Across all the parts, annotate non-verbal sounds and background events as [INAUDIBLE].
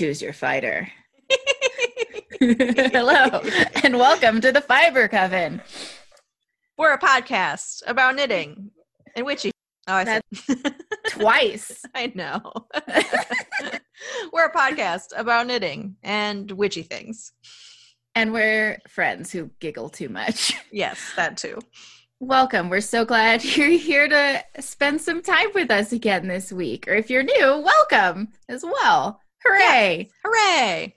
choose your fighter. [LAUGHS] Hello, and welcome to the Fiber Coven. We're a podcast about knitting and witchy. Oh, I said [LAUGHS] Twice. I know. [LAUGHS] We're a podcast about knitting and witchy things. And we're friends who giggle too much. Yes, that too. Welcome. We're so glad you're here to spend some time with us again this week. Or if you're new, welcome as well. Hooray! Hooray!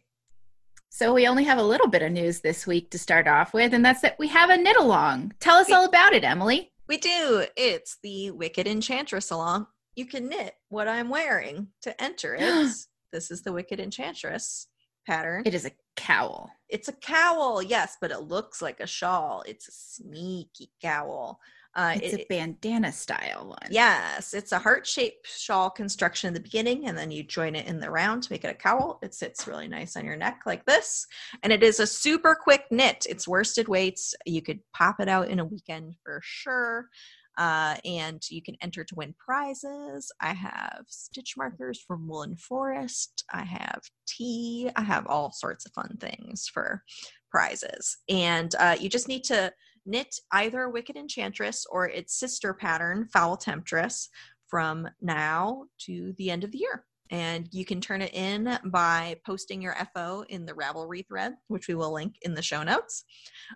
So, we only have a little bit of news this week to start off with, and that's that we have a knit along. Tell us all about it, Emily. We do. It's the Wicked Enchantress along. You can knit what I'm wearing to enter [GASPS] it. this is the Wicked Enchantress pattern. It is a cowl. It's a cowl, yes, but it looks like a shawl. It's a sneaky cowl. Uh, It's it- a bandana style one. Yes, it's a heart shaped shawl construction in the beginning, and then you join it in the round to make it a cowl. It sits really nice on your neck like this. And it is a super quick knit. It's worsted weights. You could pop it out in a weekend for sure. Uh, and you can enter to win prizes. I have stitch markers from Woolen Forest. I have tea. I have all sorts of fun things for prizes. And uh, you just need to knit either Wicked Enchantress or its sister pattern, Foul Temptress, from now to the end of the year. And you can turn it in by posting your FO in the Ravelry thread, which we will link in the show notes,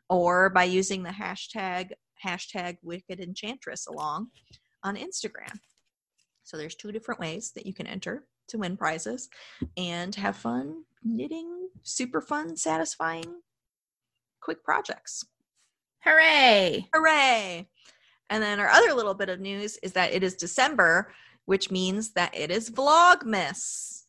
or by using the hashtag hashtag Wicked Enchantress along on Instagram. So there's two different ways that you can enter to win prizes and have fun knitting super fun, satisfying, quick projects. Hooray! Hooray! And then our other little bit of news is that it is December, which means that it is Vlogmas.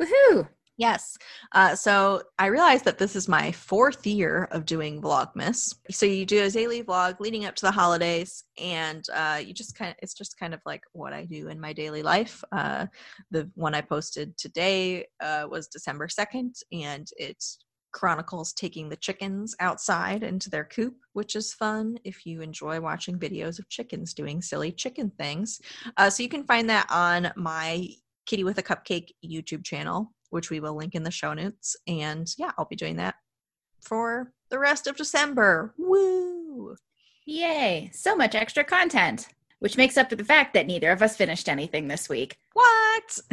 Woohoo! Yes. Uh, so I realized that this is my fourth year of doing Vlogmas. So you do a daily vlog leading up to the holidays, and uh, you just kind of, it's just kind of like what I do in my daily life. Uh, the one I posted today uh, was December 2nd, and it's chronicles taking the chickens outside into their coop, which is fun if you enjoy watching videos of chickens doing silly chicken things. Uh, so you can find that on my Kitty with a Cupcake YouTube channel, which we will link in the show notes. And yeah, I'll be doing that for the rest of December. Woo! Yay! So much extra content, which makes up for the fact that neither of us finished anything this week. What? [LAUGHS]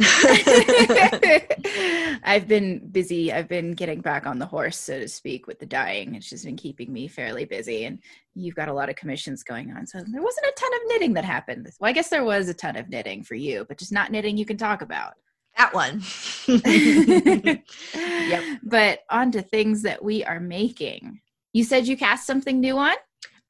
I've been busy. I've been getting back on the horse, so to speak, with the dyeing. It's just been keeping me fairly busy. And you've got a lot of commissions going on. So there wasn't a ton of knitting that happened. Well, I guess there was a ton of knitting for you, but just not knitting you can talk about. that one. [LAUGHS] yep. But on to things that we are making. You said you cast something new on?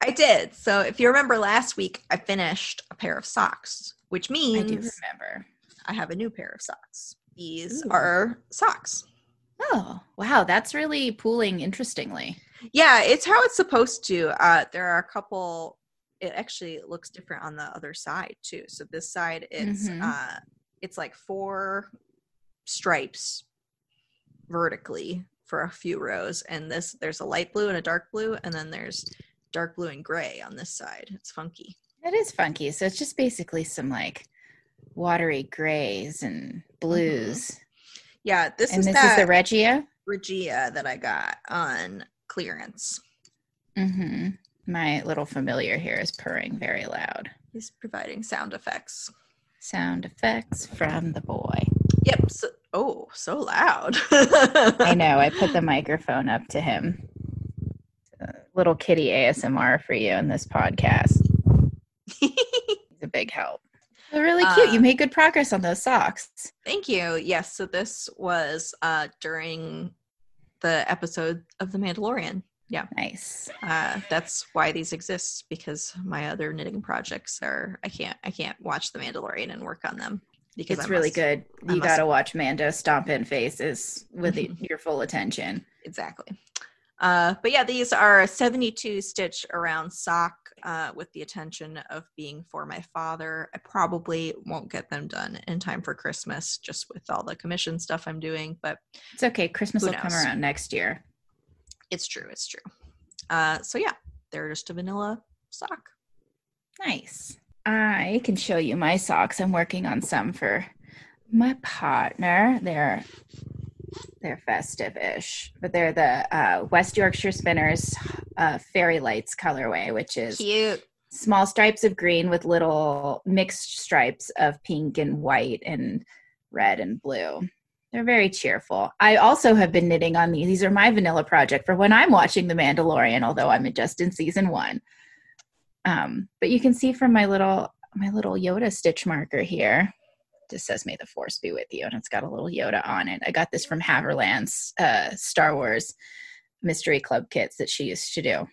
I did. So if you remember last week, I finished a pair of socks, which means I do remember. I have a new pair of socks. These Ooh. are socks. Oh, wow. That's really pooling interestingly. Yeah, it's how it's supposed to. Uh, there are a couple. It actually looks different on the other side too. So this side, it's Mhm. uh, it's like four stripes vertically for a few rows, and this there's a light blue and a dark blue, and then there's dark blue and gray on this side. It's funky. It is funky. So it's just basically some like watery grays and blues. Yeah, this and is this is the Regia. Regia that I got on clearance. Mm-hmm. My little familiar here is purring very loud. He's providing sound effects. Sound effects from the boy. Yep. So, oh, so loud. [LAUGHS] I know. I put the microphone up to him. Little kitty ASMR for you in this podcast. [LAUGHS] He's a big help. They're really cute. you Uh, made good progress on those socks. Thank you. Yes, so this was uh during the episode of The Mandalorian. Yeah. Nice. Uh that's why these exist because my other knitting projects are I can't I can't watch The Mandalorian and work on them because It's I really must- good. I You got to watch Mando stomp in faces with the- [LAUGHS] your full attention. Exactly. Uh, but yeah, these are a 72 stitch around sock uh, with the attention of being for my father. I probably won't get them done in time for Christmas just with all the commission stuff I'm doing, but It's okay. Christmas will come around next year. it's true. It's true. Uh, so yeah, they're just a vanilla sock. Nice. I can show you my socks. I'm working on some for my partner. They're they're festive-ish, but they're the uh, West Yorkshire Spinners uh, Fairy Lights colorway, which is Cute. small stripes of green with little mixed stripes of pink and white and red and blue. They're very cheerful. I also have been knitting on these. These are my vanilla project for when I'm watching The Mandalorian, although I'm just in season one. Um, but you can see from my little my little Yoda stitch marker here. Just says "May the Force be with you," and it's got a little Yoda on it. I got this from Haverland's uh, Star Wars Mystery Club kits that she used to do.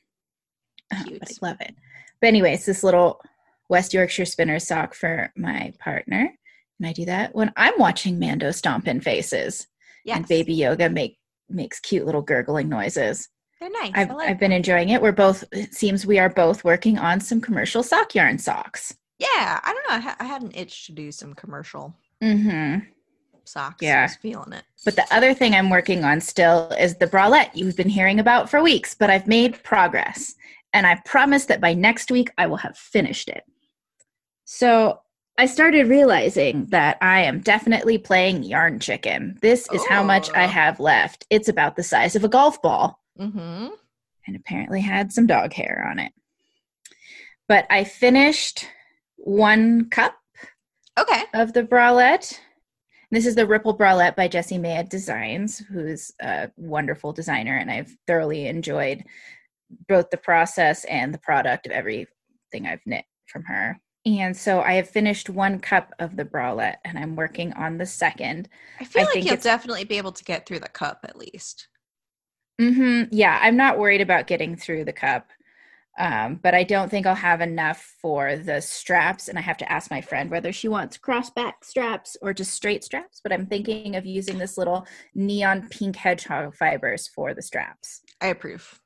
Uh, but I love it. But anyways, this little West Yorkshire spinner sock for my partner, and I do that when I'm watching Mando stomping faces Yes. and Baby Yoda make makes cute little gurgling noises. They're nice. I've like I've been enjoying it. We're both it seems we are both working on some commercial sock yarn socks. Yeah, I don't know. I, ha- I had an itch to do some commercial Mm-hmm. socks. Yeah. I was feeling it. But the other thing I'm working on still is the bralette you've been hearing about for weeks, but I've made progress. And I promise that by next week I will have finished it. So I started realizing that I am definitely playing yarn chicken. This is how much I Oh. have left. It's about the size of a golf ball. Mm-hmm. and apparently had some dog hair on it. But I finished one cup Okay. of the bralette. This is the Ripple Bralette by Jessie Maed Designs, who's a wonderful designer, and I've thoroughly enjoyed both the process and the product of everything I've knit from her. And so I have finished one cup of the bralette, and I'm working on the second. I feel I like think you'll definitely be able to get through the cup at least. Mm-hmm. Yeah, I'm not worried about getting through the cup, um, but I don't think I'll have enough for the straps. And I have to ask my friend whether she wants cross back straps or just straight straps. But I'm thinking of using this little neon pink hedgehog fibers for the straps. I approve.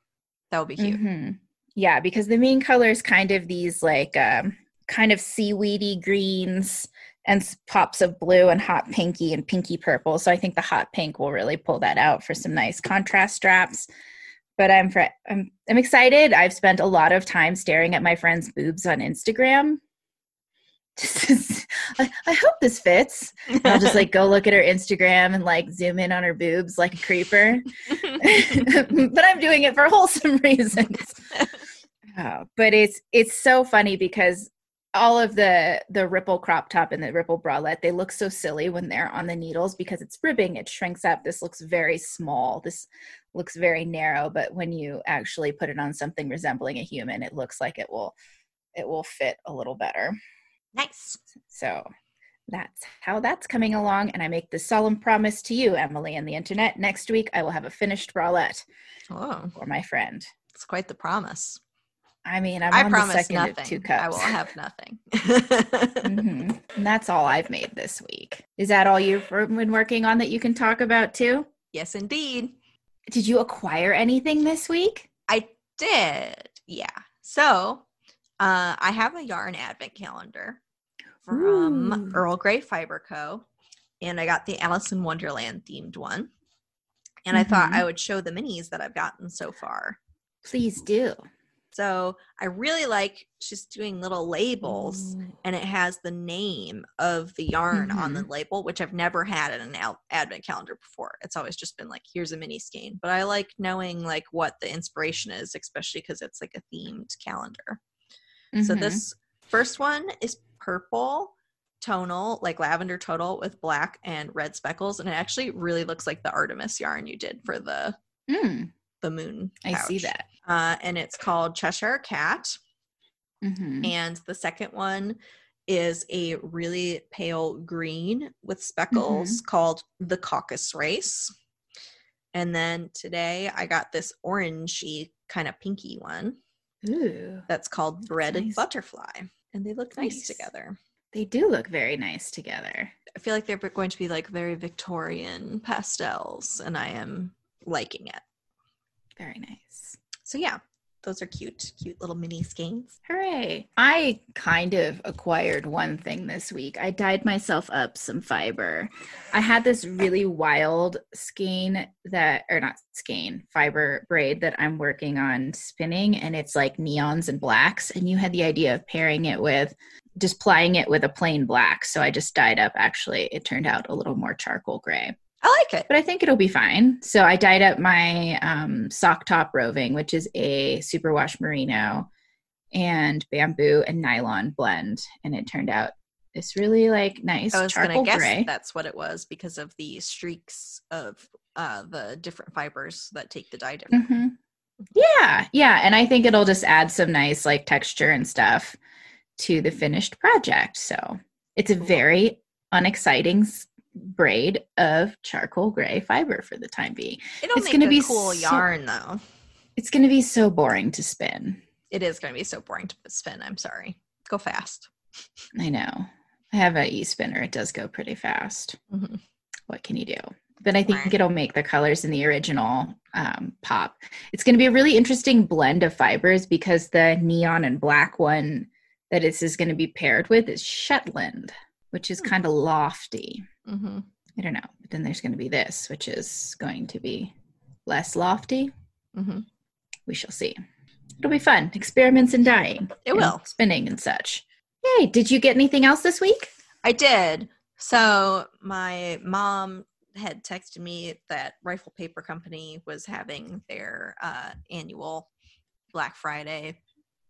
That would be cute. Mhm. Yeah, because the main color is kind of these like um, kind of seaweedy greens and pops of blue and hot pinky and pinky purple. So I think the hot pink will really pull that out for some nice contrast straps. But I'm fr- I'm I'm excited. I've spent a lot of time staring at my friend's boobs on Instagram. [LAUGHS] Just I, I hope this fits. I'll just like go [LAUGHS] look at her Instagram and like zoom in on her boobs like a creeper. [LAUGHS] but I'm doing it for wholesome reasons. Oh, but it's it's so funny because all of the the ripple crop top and the ripple bralette they look so silly when they're on the needles because it's ribbing it shrinks up. This looks very small. This looks very narrow but when you actually put it on something resembling a human it looks like it will it will fit a little better. Nice. so that's how that's coming along and i make the solemn promise to you emily and the internet next week i will have a finished bralette Oh, for my friend. It's quite the promise. I mean i'm I on promise the second nothing. of two cups I will have nothing. [LAUGHS] [LAUGHS] Mhm. And that's all I've made this week. Is that all you've been working on that you can talk about too? yes, indeed. Did you acquire anything this week? I did. Yeah. So uh, I have a yarn advent calendar from Ooh. Earl Grey Fiber Co. And I got the Alice in Wonderland themed one. And I thought. I would show the minis that I've gotten so far. Please do. So I really like she's doing little labels and it has the name of the yarn on the label, which I've never had in an al- advent calendar before. It's always just been like, here's a mini skein. But I like knowing like what the inspiration is, especially because it's like a themed calendar. So Mhm. this first one is purple tonal, like lavender tonal with black and red speckles, and it actually really looks like the Artemis yarn you did for the Mm, the moon. I see that. Uh, and it's called Cheshire Cat. Mhm. And the second one is a really pale green with speckles called the Caucus Race. And then today I got this orangey kind of pinky one Ooh, that's called Breaded nice. Butterfly. And they look nice, Nice. together. they do look very nice together. I feel like they're going to be like very Victorian pastels, and I am liking it. Very nice. So yeah, those are cute, cute little mini skeins. Hooray. I kind of acquired one thing this week. I dyed myself up some fiber. I had this really wild skein that, or not skein, fiber braid that I'm working on spinning, and it's like neons and blacks. And you had the idea of pairing it with just plying it with a plain black. So I just dyed up, actually, it turned out a little more charcoal gray. I like it. but I think it'll be fine. So I dyed up my um, sock top roving, which is a superwash merino and bamboo and nylon blend, and it turned out this really like nice I was gonna charcoal guess gray. that's what it was because of the streaks of uh, the different fibers that take the dye different. Mhm. Yeah, yeah, and I think it'll just add some nice like texture and stuff to the finished project. So it's a very unexciting braid of charcoal gray fiber for the time being. It'll It's make gonna a be cool so- yarn though. It's going to be so boring to spin. It is going to be so boring to spin. I'm sorry. Go fast. I know. I have an e-spinner. It does go pretty fast. Mhm. What can you do? But I think Right. it'll make the colors in the original um, pop. It's going to be a really interesting blend of fibers because the neon and black one that this is going to be paired with is Shetland, which is Hmm. kind of lofty. Hmm I don't know. But then there's going to be this, which is going to be less lofty. hmm We shall see. It'll be fun. Experiments in dyeing. It will. Spinning and such. Yay. Did you get anything else this week? I did. So my mom had texted me that Rifle Paper Company was having their uh, annual Black Friday,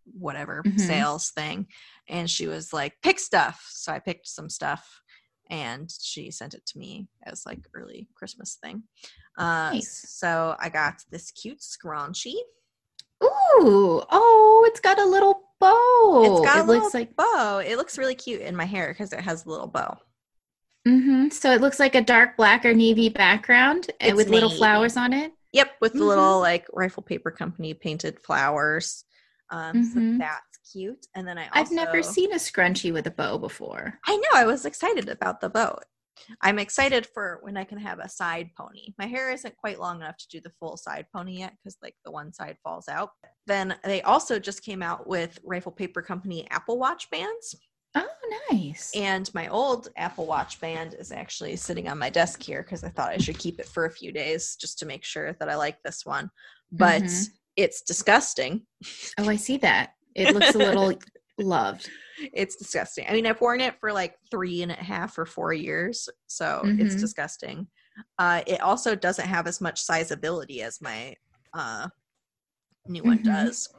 whatever Mhm. sales thing, and she was like, "Pick stuff." So I picked some stuff, and she sent it to me as like early Christmas thing. Uh, Nice. So I got this cute scrunchie. Ooh, oh, it's got a little bow. it's got it a little looks like bow. It looks really cute in my hair because it has a little bow. hmm so it looks like a dark black or navy background uh, It's with little flowers on it. Yep, with the Mhm. little like rifle paper company painted flowers. Um, Mhm. so that's cute. And then I also, I've never seen a scrunchie with a bow before. I know I was excited about the bow. I'm excited for when I can have a side pony. My hair isn't quite long enough to do the full side pony yet because like the one side falls out. Then they also just came out with Rifle Paper Company Apple Watch bands. Oh, nice. And my old Apple Watch band is actually sitting on my desk here because I thought I should keep it for a few days just to make sure that I like this one. But Mhm. It's disgusting. oh, I see that. It looks a little [LAUGHS] loved. It's disgusting. I mean, I've worn it for like three and a half or four years, so it's Mhm. disgusting. Uh, it also doesn't have as much sizability as my uh, new one Mhm. does.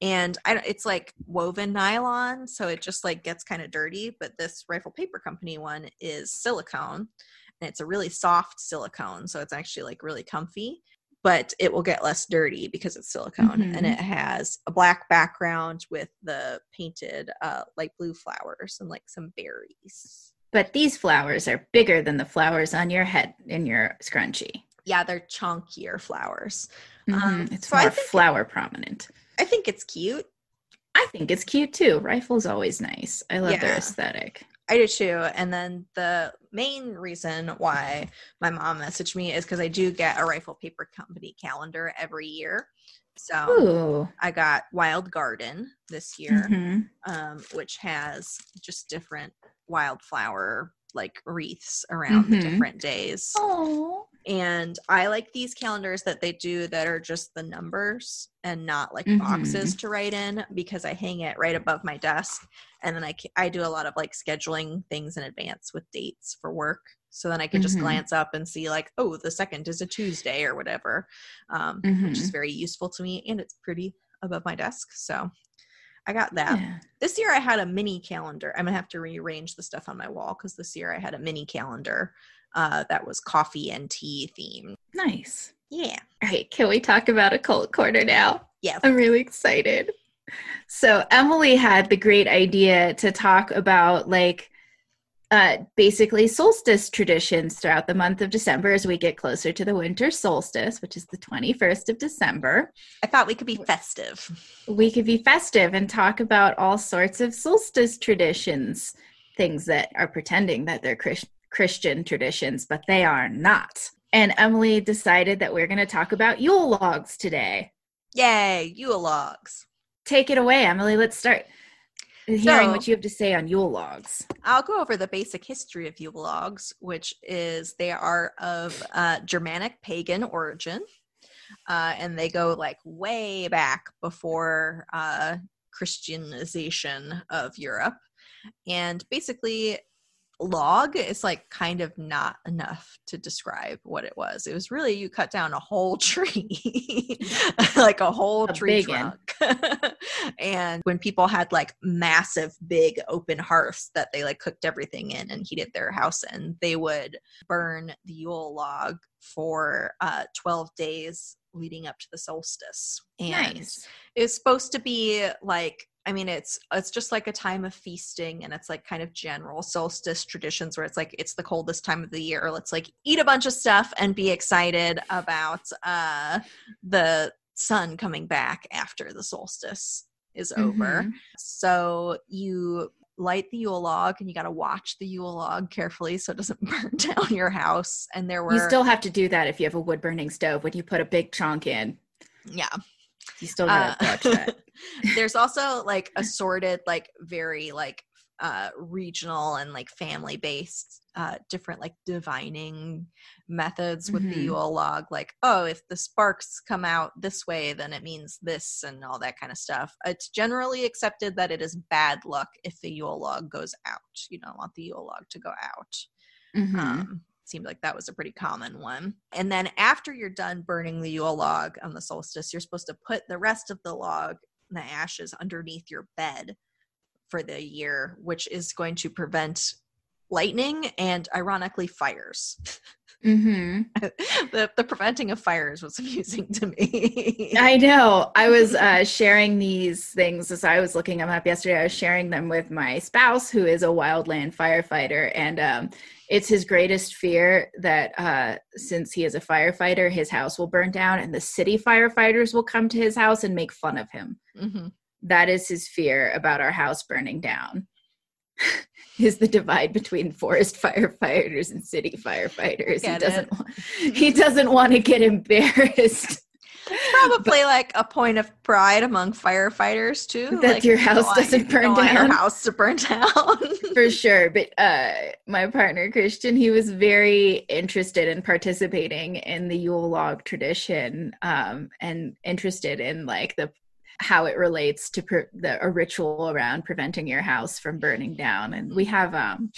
And I, it's like woven nylon, so it just like gets kind of dirty. But this Rifle Paper Company one is silicone, and it's a really soft silicone, so it's actually like really comfy. But it will get less dirty because it's silicone, and Mhm. it has a black background with the painted uh, light blue flowers and like some berries. But these flowers are bigger than the flowers on your head in your scrunchie. Yeah, they're chunkier flowers. Mhm. Um, it's so more think it- flower prominent. I think it's cute. I think it's cute too. Rifle's always nice. I love their aesthetic. I do too. And then the main reason why my mom messaged me is because I do get a Rifle Paper Company calendar every year. So Ooh. I got Wild Garden this year, Mhm. um, which has just different wildflower like wreaths around the Mhm. different days. Oh. And I like these calendars that they do that are just the numbers and not like Mhm. boxes to write in because I hang it right above my desk. And then I, I do a lot of like scheduling things in advance with dates for work. So then I can just Mhm. glance up and see like, oh, the second is a Tuesday or whatever, um, which is very useful to me. And it's pretty above my desk. So I got that. Yeah. This year I had a mini calendar. I'm gonna have to rearrange the stuff on my wall because this year I had a mini calendar uh, that was coffee and tea themed. Nice. Yeah. All right, can we talk about Occult Corner now? Yeah. I'm really excited. So Emily had the great idea to talk about like uh basically solstice traditions throughout the month of December as we get closer to the winter solstice, which is the 21st of December. I thought we could be festive. We could be festive and talk about all sorts of solstice traditions, things that are pretending that they're Chris- Christian traditions, but they are not. And Emily decided that we're going to talk about Yule logs today. Yay, Yule logs. Take it away, Emily. Let's start hearing So- what you have to say on Yule logs. I'll go over the basic history of Yule logs, which is they are of uh, Germanic pagan origin. Uh, and they go like way back before uh, Christianization of Europe. And basically, log is like kind of not enough to describe what it was. It was really you cut down a whole [LAUGHS] tree, [LAUGHS] like a whole A tree trunk. [LAUGHS] and when people had like massive, big open hearths that they like cooked everything in and heated their house in, they would burn the Yule log for uh, 12 days leading up to the solstice. And nice. it's supposed to be like i mean it's it's just like a time of feasting and it's like kind of general solstice traditions where it's like it's the coldest time of the year let's like eat a bunch of stuff and be excited about uh the sun coming back after the solstice is over Mhm. so you light the yule log and you got to watch the yule log carefully so it doesn't [LAUGHS] burn down your house and there were You still have to do that if you have a wood burning stove. When you put a big chunk in, yeah you still gotta Uh, watch that. [LAUGHS] there's also like assorted like very like uh regional and like family based uh different like divining methods with the Mhm. Yule log like oh if the sparks come out this way then it means this and all that kind of stuff it's generally accepted that it is bad luck if the Yule log goes out you don't want the Yule log to go out Mhm. um, seemed like that was a pretty common one. And then after you're done burning the Yule log on the solstice, you're supposed to put the rest of the log, the ashes, underneath your bed for the year, which is going to prevent lightning and ironically fires. [LAUGHS] Mhm. [LAUGHS] the, the preventing of fires was [LAUGHS] amusing to me. I know. I was [LAUGHS] uh, sharing these things as I was looking them up yesterday. I was sharing them with my spouse, who is a wildland firefighter, and um, it's his greatest fear that uh, since he is a firefighter, his house will burn down, and the city firefighters will come to his house and make fun of him. Mhm. That is his fear about our house burning down. Is the divide between forest firefighters and city firefighters. He doesn't. He doesn't want to get embarrassed. Probably like a point of pride among firefighters too. That like, your you house want- doesn't you burn want down. Your house to burn down. [LAUGHS] for sure but uh my partner christian he was very interested in participating in the yule log tradition um and interested in like the how it relates to pre- the a ritual around preventing your house from burning down and we have um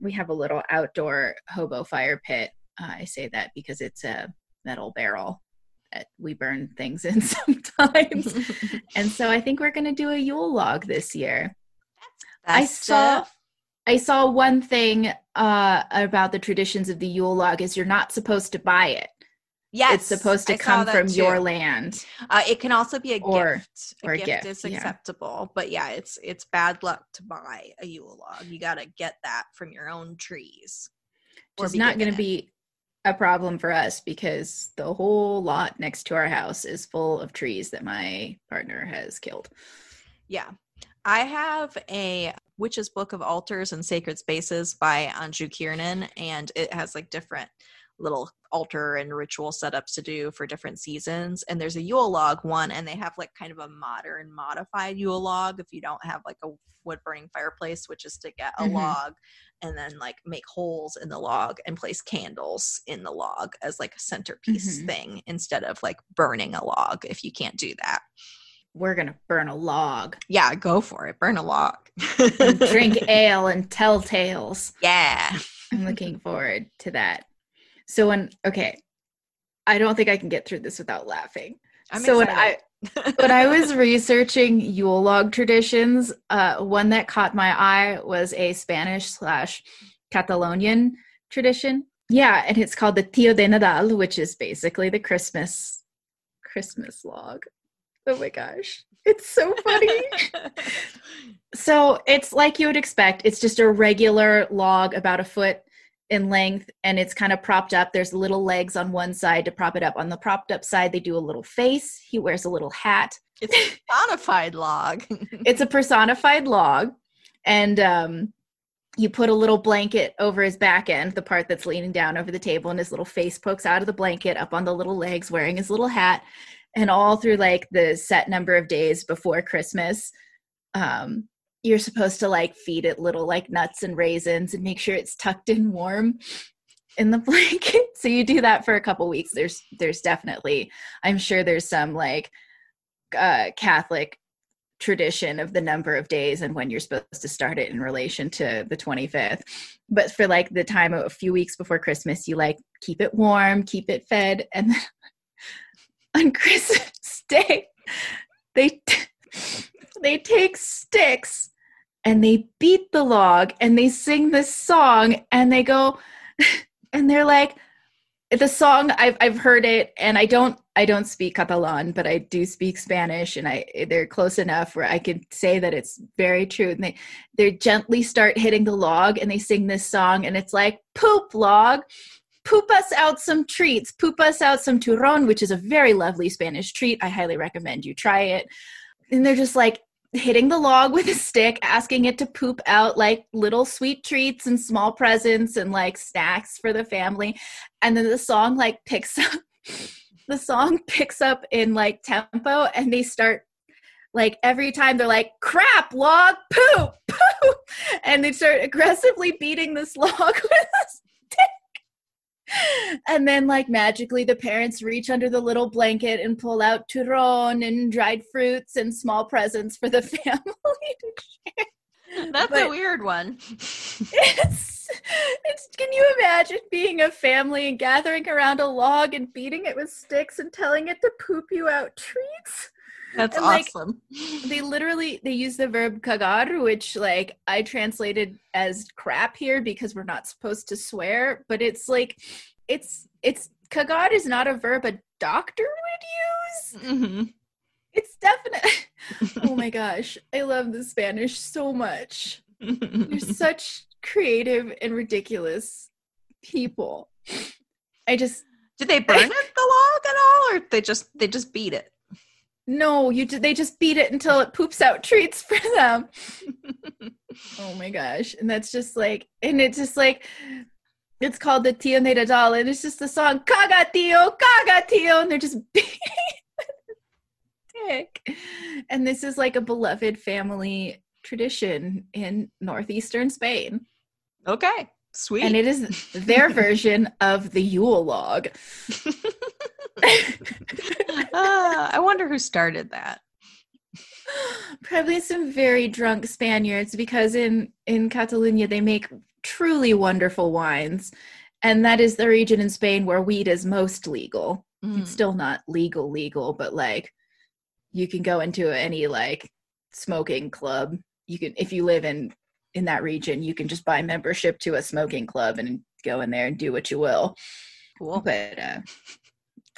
we have a little outdoor hobo fire pit uh, i say that because it's a metal barrel that we burn things in [LAUGHS] sometimes [LAUGHS] and so i think we're going to do a yule log this year I saw-. I saw one thing uh, about the traditions of the Yule log is you're not supposed to buy it. Yes, it's supposed to I come from your land. Uh, it can also be a Or- gift. A or a gift, gift, is yeah. acceptable, but yeah, it's it's bad luck to buy a Yule log. You got to get that from your own trees. It's not going to be a problem for us because the whole lot next to our house is full of trees that my partner has killed. Yeah. I have a Witch's Book of Altars and Sacred Spaces by Anjou Kiernan, and it has like different little altar and ritual setups to do for different seasons. And there's a Yule log one, and they have like kind of a modern modified Yule log if you don't have like a wood burning fireplace, which is to get a Mhm. log and then like make holes in the log and place candles in the log as like a centerpiece Mhm. thing instead of like burning a log if you can't do that. We're to burn a log Yeah, go for it. Burn a log. drink [LAUGHS] ale and tell tales. Yeah. I'm looking forward to that. So when okay, I don't think I can get through this without laughing. I'm so when I when I was [LAUGHS] researching Yule log traditions, uh, one that caught my eye was a Spanish slash Catalonian tradition. Yeah, and it's called the Tio de Nadal, which is basically the Christmas Christmas log. Oh my gosh, it's so funny. [LAUGHS] so it's like you would expect. It's just a regular log about a foot in length and it's kind of propped up. There's little legs on one side to prop it up. On the propped up side, they do a little face. He wears a little hat. it's a personified log. [LAUGHS] [LAUGHS] It's a personified log. And um, you put a little blanket over his back end, the part that's leaning down over the table, and his little face pokes out of the blanket up on the little legs, wearing his little hat. And all through like the set number of days before Christmas, um, you're supposed to like feed it little like nuts and raisins and make sure it's tucked in warm in the [LAUGHS] blanket. So you do that for a couple weeks. There's there's definitely I'm sure there's some like uh Catholic tradition of the number of days and when you're supposed to start it in relation to the 25th. But for like the time of a few weeks before Christmas, you like keep it warm, keep it fed, and then [LAUGHS] on Christmas Day, they they take sticks and they beat the log and they sing this song and they go [LAUGHS] and they're like the song I've I've heard it and I don't I don't speak Catalan but I do speak Spanish and I they're close enough where I could say that it's very true and they they gently start hitting the log and they sing this song and it's like poop log. Poop us out some treats. Poop us out some turron which is a very lovely Spanish treat. I highly recommend you try it. And they're just like hitting the log with a stick, asking it to poop out like little sweet treats and small presents and like snacks for the family. And then the song like picks [LAUGHS] up the song picks up in like tempo and they start like every time they're like crap log poop poop [LAUGHS] and they start aggressively beating this [LAUGHS] log with and then like magically the parents reach under the little blanket and pull out turron and dried fruits and small presents for the [LAUGHS] family to share. that's but a weird one it's, it's can you imagine being a family and gathering around a log and beating it with sticks and telling it to poop you out treats that's and, awesome. Like, they literally they use the verb cagar, which like I translated as crap here because we're not supposed to swear, but it's like it's it's cagar is not a verb a doctor would use. Mm-hmm. It's definite. [LAUGHS] oh my gosh, I love the Spanish so much. You're [LAUGHS] such creative and ridiculous people. I just did they burn I, [LAUGHS] it the log at all, or they just they just beat it? No, you they just beat it until it poops out treats for them. [LAUGHS] oh my gosh. And that's just like and it's just like it's called the Tio Nadal and it's just the song Caga Tio, Caga Tio, and they're just [LAUGHS] dick. And this is like a beloved family tradition in northeastern Spain. Okay. Sweet. And it is their [LAUGHS] version of the Yule log. Uh, I wonder who started that. Probably some very drunk Spaniards because in in Catalonia they make truly wonderful wines. And that is the region in Spain where weed is most legal. Mm. It's still not legal legal, but like you can go into any like smoking club. You can if you live in in that region, you can just buy membership to a smoking club and go in there and do what you will. Cool. But uh,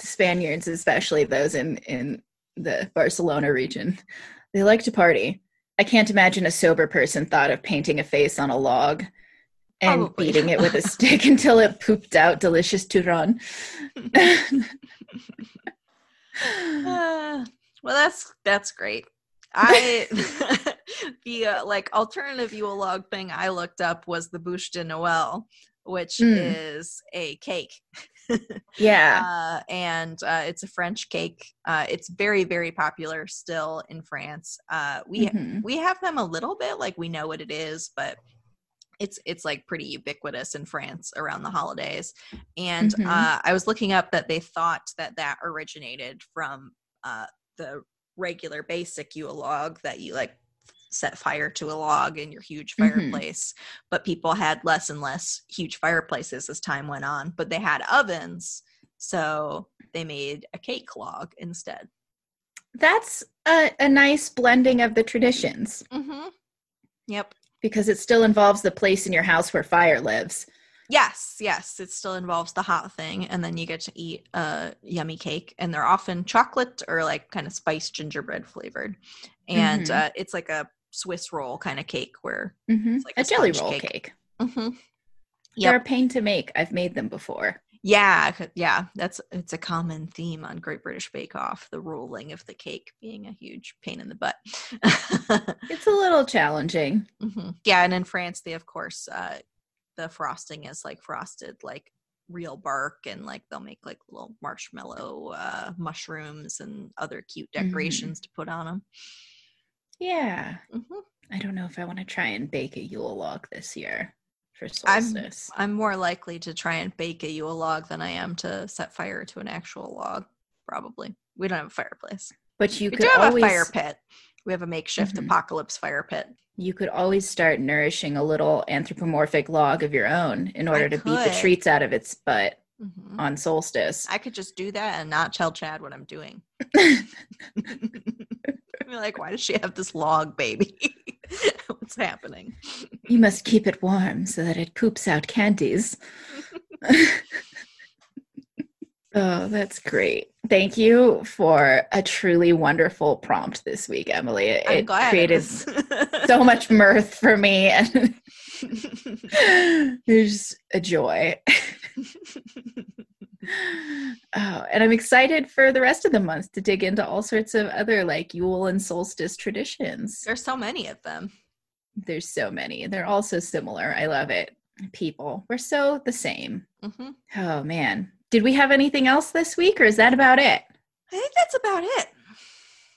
Spaniards, especially those in in the Barcelona region, they like to party. I can't imagine a sober person thought of painting a face on a log and Probably. beating it with a stick [LAUGHS] until it pooped out delicious turron. [LAUGHS] uh, well, that's that's great. I [LAUGHS] the uh, like alternative Yule log thing I looked up was the bûche de Noël, which mm. is a cake. Yeah, [LAUGHS] uh, and uh, it's a French cake. Uh, it's very very popular still in France. Uh, we mm-hmm. we have them a little bit, like we know what it is, but it's it's like pretty ubiquitous in France around the holidays. And mm-hmm. Uh, I was looking up that they thought that that originated from the regular basic Yule log that you like set fire to a log in your huge mm-hmm. fireplace. Mm-hmm. But people had less and less huge fireplaces as time went on, but they had ovens. So they made a cake log instead. That's a, a nice blending of the traditions. Mm-hmm. Yep. Because it still involves the place in your house where fire lives. Yes, yes, it still involves the hot thing, and then you get to eat a yummy cake, and they're often chocolate or like kind of spiced gingerbread flavored, and mm-hmm. uh, it's like a Swiss roll kind of cake where mm-hmm. it's like a, a jelly roll cake. cake. Mm-hmm. Yep. They're a pain to make. I've made them before. Yeah, yeah, that's it's a common theme on Great British Bake Off, the rolling of the cake being a huge pain in the butt. [LAUGHS] it's a little challenging. Mm-hmm. Yeah, and in France, they of course uh, the frosting is like frosted like real bark and like they'll make like little marshmallow uh, mushrooms and other cute mm-hmm. decorations mm-hmm. to put on them. Yeah. Mm-hmm. I don't know if I want to try and bake a Yule log this year for solstice. I'm, I'm more likely to try and bake a Yule log than I am to set fire to an actual log, probably. We don't have a fireplace. But you we could do have always... a fire pit. We have a makeshift Mhm. apocalypse fire pit. You could always start nourishing a little anthropomorphic log of your own in order I to beat the treats out of its butt Mhm. on solstice. I could just do that and not tell Chad what I'm doing. [LAUGHS] [LAUGHS] Be like, why does she have this log baby? [LAUGHS] What's happening? You must keep it warm so that it poops out candies. [LAUGHS] oh, that's great. Thank you for a truly wonderful prompt this week, Emily. It, it created [LAUGHS] so much mirth for me and there's a joy. Oh, and I'm excited for the rest of the month to dig into all sorts of other like Yule and solstice traditions. There's so many of them. There's so many. They're all so similar. I love it. People, we're so the same. hmm Oh man. Did we have anything else this week or is that about it? I think that's about it.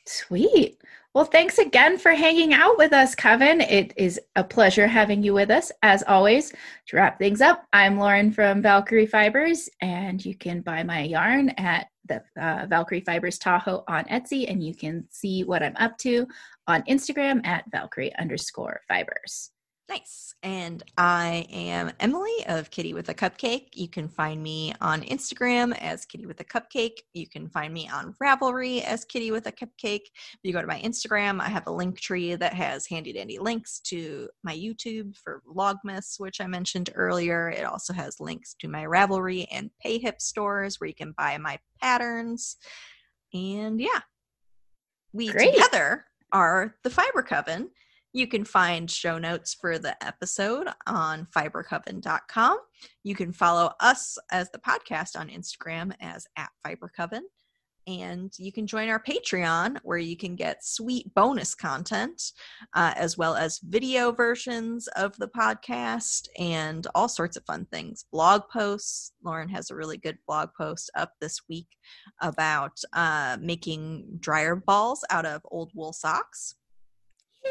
Sweet. Well, thanks again for hanging out with us, Coven. It is a pleasure having you with us. As always, to wrap things up, I'm Lauren from Valkyrie Fibers, and you can buy my yarn at the uh, Valkyrie Fibers Tahoe on Etsy, and you can see what I'm up to on Instagram at Valkyrie underscore fibers. Nice. And I am Emily of Kitty with a Cupcake. You can find me on Instagram as Kitty with a Cupcake. You can find me on Ravelry as Kitty with a Cupcake. If you go to my Instagram, I have a link tree that has handy dandy links to my YouTube for Vlogmas, which I mentioned earlier. It also has links to my Ravelry and PayHip stores where you can buy my patterns. And yeah, we Great. together are the Fiber Coven. You can find show notes for the episode on fibercoven.com. You can follow us as the podcast on Instagram as at fibercoven. And you can join our Patreon where you can get sweet bonus content, uh, as well as video versions of the podcast and all sorts of fun things. Blog posts. Lauren has a really good blog post up this week about uh, making dryer balls out of old wool socks.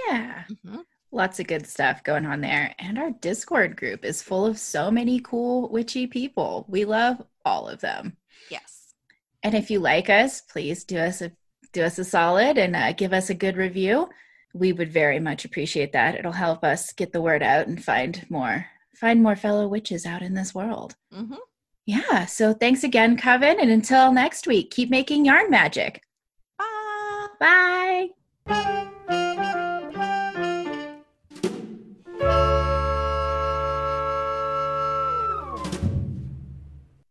Yeah. Mhm. Lots of good stuff going on there. And our Discord group is full of so many cool witchy people. We love all of them. Yes. And if you like us, please do us a do us a solid and uh, give us a good review. We would very much appreciate that. It'll help us get the word out and find more find more fellow witches out in this world. hmm Yeah. So thanks again, Coven, and until next week, keep making yarn magic. Bye. Bye.